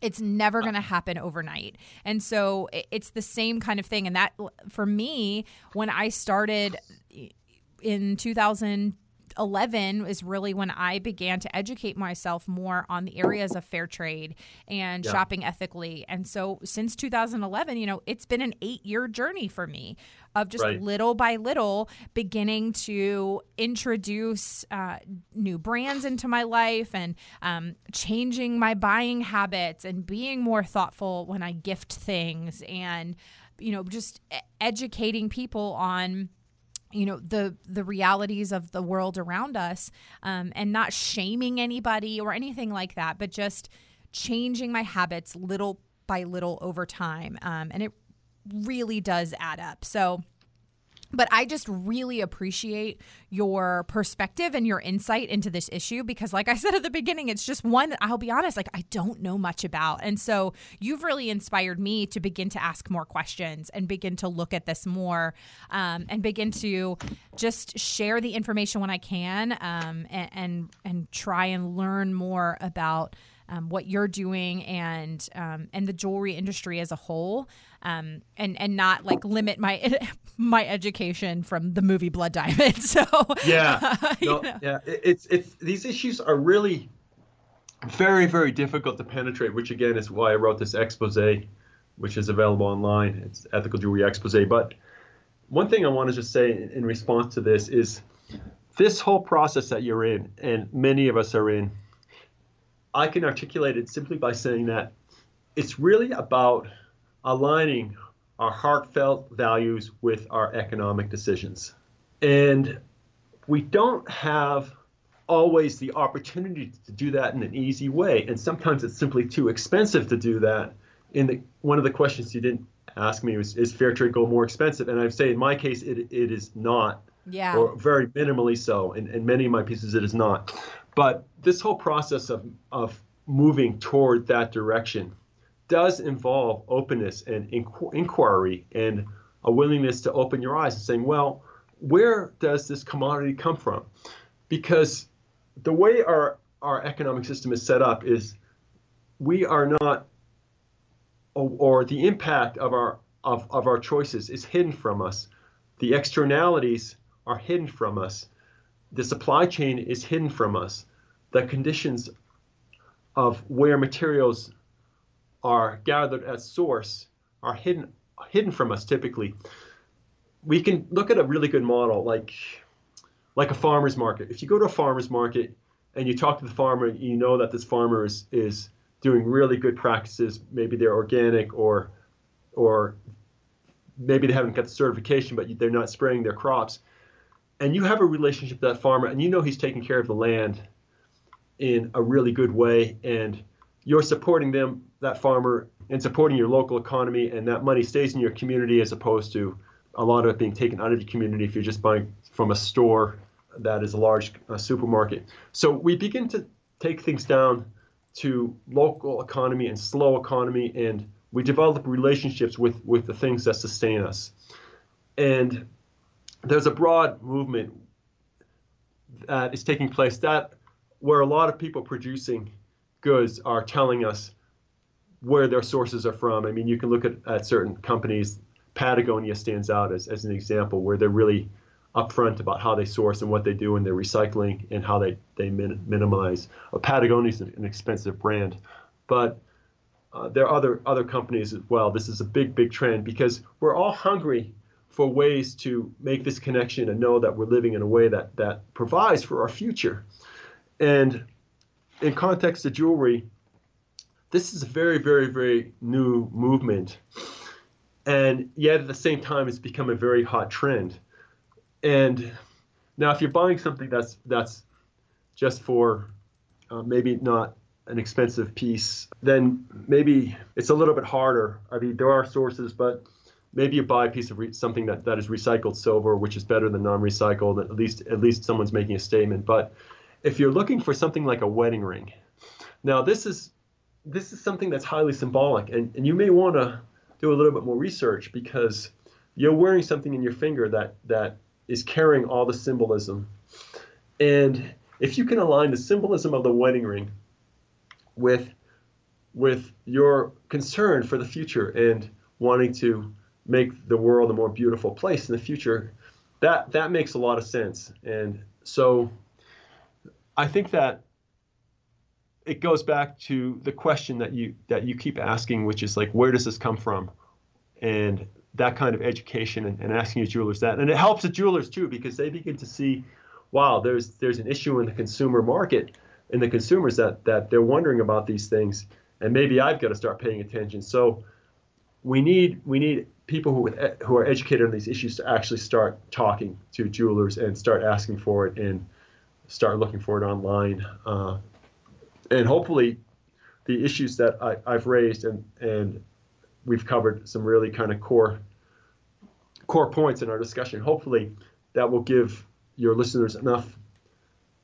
It's never uh. going to happen overnight. And so it's the same kind of thing. And that, for me, when I started in 2000, 11 is really when I began to educate myself more on the areas of fair trade and yeah. shopping ethically. And so since 2011, you know, it's been an eight year journey for me of just right. little by little beginning to introduce uh, new brands into my life and um, changing my buying habits and being more thoughtful when I gift things and, you know, just educating people on you know the the realities of the world around us um, and not shaming anybody or anything like that but just changing my habits little by little over time um, and it really does add up so but I just really appreciate your perspective and your insight into this issue because, like I [LAUGHS] said at the beginning, it's just one that I'll be honest, like I don't know much about. And so you've really inspired me to begin to ask more questions and begin to look at this more um, and begin to just share the information when I can um, and, and, and try and learn more about um, what you're doing and um, and the jewelry industry as a whole, um, and and not like limit my [LAUGHS] my education from the movie Blood Diamond. [LAUGHS] So yeah, [LAUGHS] no, yeah, it's it's these issues are really very very difficult to penetrate, which again is why I wrote this expose, which is available online. It's ethical jewelry expose. But one thing I want to just say in response to this is this whole process that you're in, and many of us are in I can articulate it simply by saying that it's really about aligning our heartfelt values with our economic decisions. And we don't have always the opportunity to do that in an easy way. And sometimes it's simply too expensive to do that. In the, one of the questions you didn't ask me was, is fair trade gold more expensive? And I'd say in my case, it, it is not. Yeah. Or very minimally so. In, in many of my pieces, it is not. But this whole process of, of moving toward that direction does involve openness and inqu- inquiry and a willingness to open your eyes and saying, well, where does this commodity come from? Because the way our, our economic system is set up is we are not, or, or the impact of our, of, of our choices is hidden from us. The externalities are hidden from us. The supply chain is hidden from us. The conditions of where materials are gathered at source are hidden hidden from us typically. We can look at a really good model like like a farmer's market. If you go to a farmer's market and you talk to the farmer, you know that this farmer is, is doing really good practices. Maybe they're organic or or maybe they haven't got the certification, but they're not spraying their crops. And you have a relationship with that farmer, and you know he's taking care of the land in a really good way, and you're supporting them, that farmer, and supporting your local economy, and that money stays in your community as opposed to a lot of it being taken out of your community if you're just buying from a store that is a large uh, supermarket. So we begin to take things down to local economy and slow economy, and we develop relationships with, with the things that sustain us. And there's a broad movement that is taking place that where a lot of people producing goods are telling us where their sources are from. I mean, you can look at, at certain companies. Patagonia stands out as, as an example where they're really upfront about how they source and what they do in their recycling and how they, they min- minimize. Uh, Patagonia is an expensive brand, but uh, there are other, other companies as well. This is a big, big trend because we're all hungry for ways to make this connection and know that we're living in a way that, that provides for our future. And in context of jewelry, this is a very, very, very new movement. And yet at the same time, it's become a very hot trend. And now, if you're buying something that's that's just for uh, maybe not an expensive piece, then maybe it's a little bit harder. I mean, there are sources, but maybe you buy a piece of re- something that, that is recycled silver, which is better than non-recycled. At least at least someone's making a statement. But if you're looking for something like a wedding ring, now this is this is something that's highly symbolic, and, and you may want to do a little bit more research because you're wearing something in your finger that that is carrying all the symbolism. And if you can align the symbolism of the wedding ring with with your concern for the future and wanting to make the world a more beautiful place in the future, that that makes a lot of sense. And so I think that it goes back to the question that you that you keep asking, which is like, where does this come from? And that kind of education and, and asking your jewelers that, and it helps the jewelers too because they begin to see, wow, there's there's an issue in the consumer market, in the consumers that that they're wondering about these things, and maybe I've got to start paying attention. So we need we need people who who are educated on these issues to actually start talking to jewelers and start asking for it and start looking for it online. Uh, and hopefully, the issues that I, I've raised and and we've covered some really kind of core core points in our discussion. Hopefully, that will give your listeners enough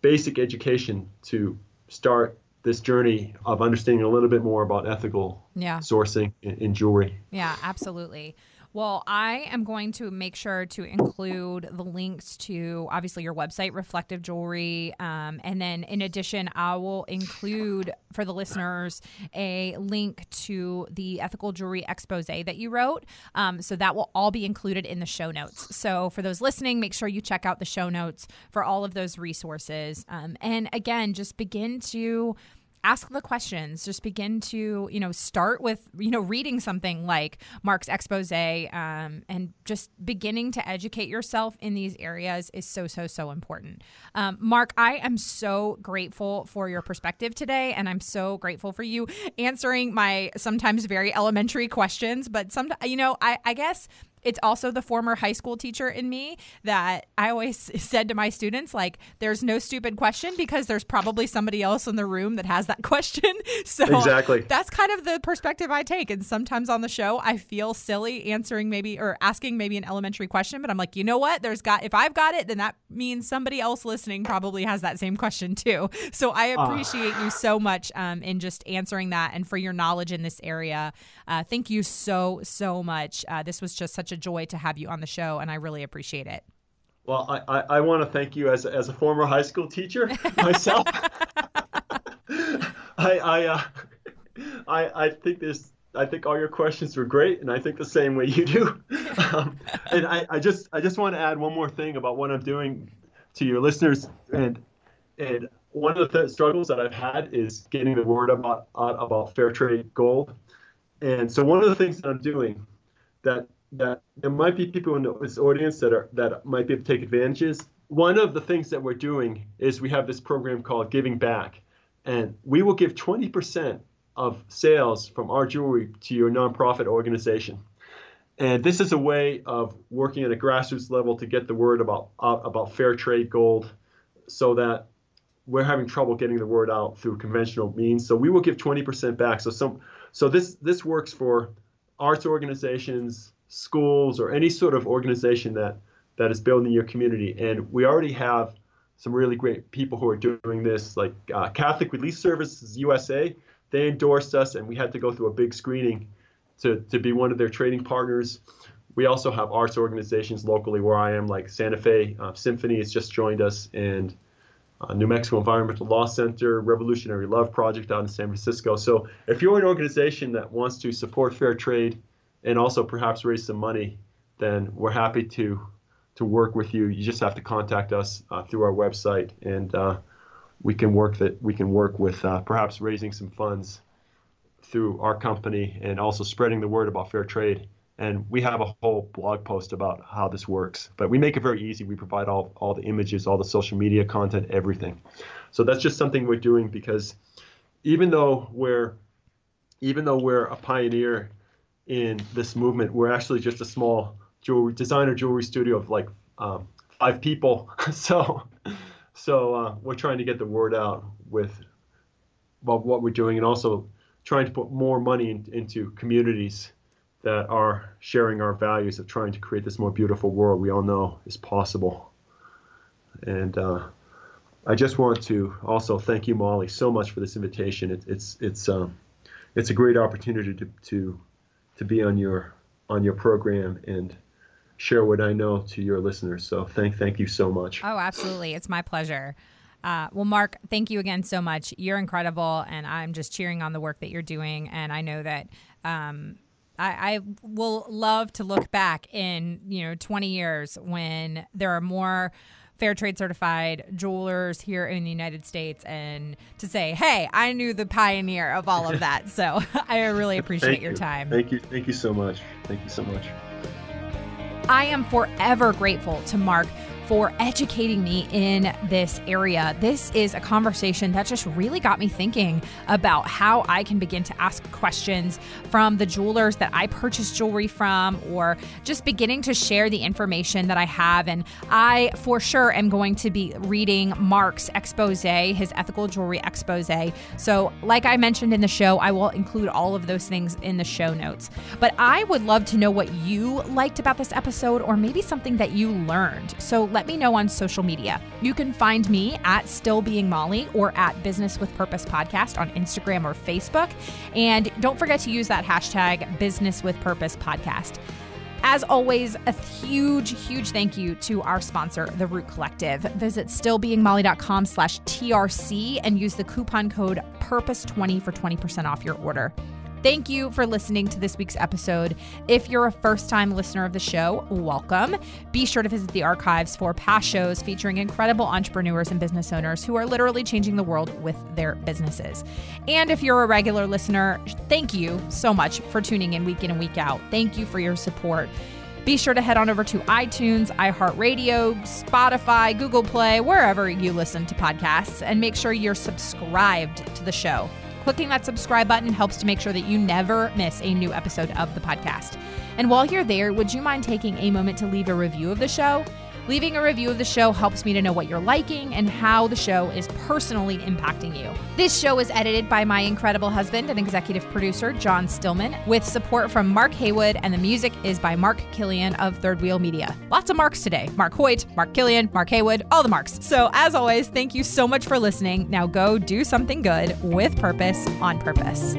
basic education to start this journey of understanding a little bit more about ethical yeah. sourcing in, in jewelry. Yeah, absolutely. Well, I am going to make sure to include the links to obviously your website, Reflective Jewelry. Um, and then in addition, I will include for the listeners a link to the ethical jewelry expose that you wrote. Um, so that will all be included in the show notes. So for those listening, make sure you check out the show notes for all of those resources. Um, and again, just begin to ask the questions. Just begin to, you know, start with, you know, reading something like Mark's expose um, and just beginning to educate yourself in these areas is so, so, so important. Um, Mark, I am so grateful for your perspective today. And I'm so grateful for you answering my sometimes very elementary questions. But some, you know, I, I guess it's also the former high school teacher in me that I always [LAUGHS] said to my students, like, there's no stupid question because there's probably somebody else in the room that has that [LAUGHS] question. So exactly. that's kind of the perspective I take. And sometimes on the show, I feel silly answering maybe or asking maybe an elementary question, but I'm like, you know what? There's got, if I've got it, then that means somebody else listening probably has that same question too. So I ah. appreciate uh. you so much um, in just answering that and for your knowledge in this area. Uh, thank you so, so much. Uh, this was just such such a joy to have you on the show, and I really appreciate it. Well, I, I, I want to thank you as, as a former high school teacher [LAUGHS] myself. [LAUGHS] I I, uh, I I think this I think all your questions were great, and I think the same way you do. [LAUGHS] Um, and I, I just I just want to add one more thing about what I'm doing to your listeners, and and one of the th- struggles that I've had is getting the word about about fair trade gold. And so one of the things that I'm doing that that there might be people in this audience that are that might be able to take advantages. One of the things that we're doing is we have this program called Giving Back, and we will give 20% of sales from our jewelry to your nonprofit organization. And this is a way of working at a grassroots level to get the word about uh, about fair trade gold, so that we're having trouble getting the word out through conventional means. So we will give 20% back. So some so this this works for arts organizations, schools or any sort of organization that that is building your community. And we already have some really great people who are doing this, like uh, Catholic Relief Services USA. They endorsed us, and we had to go through a big screening to, to be one of their trading partners. We also have arts organizations locally where I am, like Santa Fe uh, Symphony has just joined us, and uh, New Mexico Environmental Law Center, Revolutionary Love Project out in San Francisco. So if you're an organization that wants to support fair trade, and also perhaps raise some money, then we're happy to to work with you. You just have to contact us uh, through our website, and uh, we can work that we can work with uh, perhaps raising some funds through our company and also spreading the word about fair trade. And we have a whole blog post about how this works. But we make it very easy. We provide all, all the images, all the social media content, everything. So that's just something we're doing because even though we're even though we're a pioneer in this movement. We're actually just a small jewelry designer jewelry studio of like um, five people. [LAUGHS] so so uh, we're trying to get the word out with about what we're doing and also trying to put more money in, into communities that are sharing our values of trying to create this more beautiful world we all know is possible. And uh, I just want to also thank you, Molly, so much for this invitation. It, it's it's um, it's a great opportunity to, to to be on your on your program and share what I know to your listeners. So thank thank you so much. Oh, absolutely. It's my pleasure. Uh, well, Mark, thank you again so much. You're incredible, and I'm just cheering on the work that you're doing. And I know that um, I, I, will love to look back in you know 20 years when there are more fair trade certified jewelers here in the United States and to say, hey, I knew the pioneer of all of that. so [LAUGHS] I really appreciate your time. Thank you. Thank you so much. Thank you so much. I am forever grateful to Mark for educating me in this area. This is a conversation that just really got me thinking about how I can begin to ask questions from the jewelers that I purchase jewelry from, or just beginning to share the information that I have. And I, for sure, am going to be reading Mark's expose, his ethical jewelry expose. So, like I mentioned in the show, I will include all of those things in the show notes. But I would love to know what you liked about this episode, or maybe something that you learned. So, let let me know on social media. You can find me at Still Being Molly or at Business with Purpose Podcast on Instagram or Facebook. And don't forget to use that hashtag Business with Purpose Podcast. As always, a huge, huge thank you to our sponsor, The Root Collective. Visit stillbeingmolly.com slash TRC and use the coupon code PURPOSE20 for 20% off your order. Thank you for listening to this week's episode. If you're a first time listener of the show, welcome. Be sure to visit the archives for past shows featuring incredible entrepreneurs and business owners who are literally changing the world with their businesses. And if you're a regular listener, thank you so much for tuning in week in and week out. Thank you for your support. Be sure to head on over to iTunes, iHeartRadio, Spotify, Google Play, wherever you listen to podcasts, and make sure you're subscribed to the show. Clicking that subscribe button helps to make sure that you never miss a new episode of the podcast. And while you're there, would you mind taking a moment to leave a review of the show? Leaving a review of the show helps me to know what you're liking and how the show is personally impacting you. This show is edited by my incredible husband and executive producer, John Stillman, with support from Mark Haywood, and the music is by Mark Killian of Third Wheel Media. Lots of Marks today Mark Choyt, Mark Killian, Mark Haywood, all the Marks. So, as always, thank you so much for listening. Now go do something good with purpose on purpose.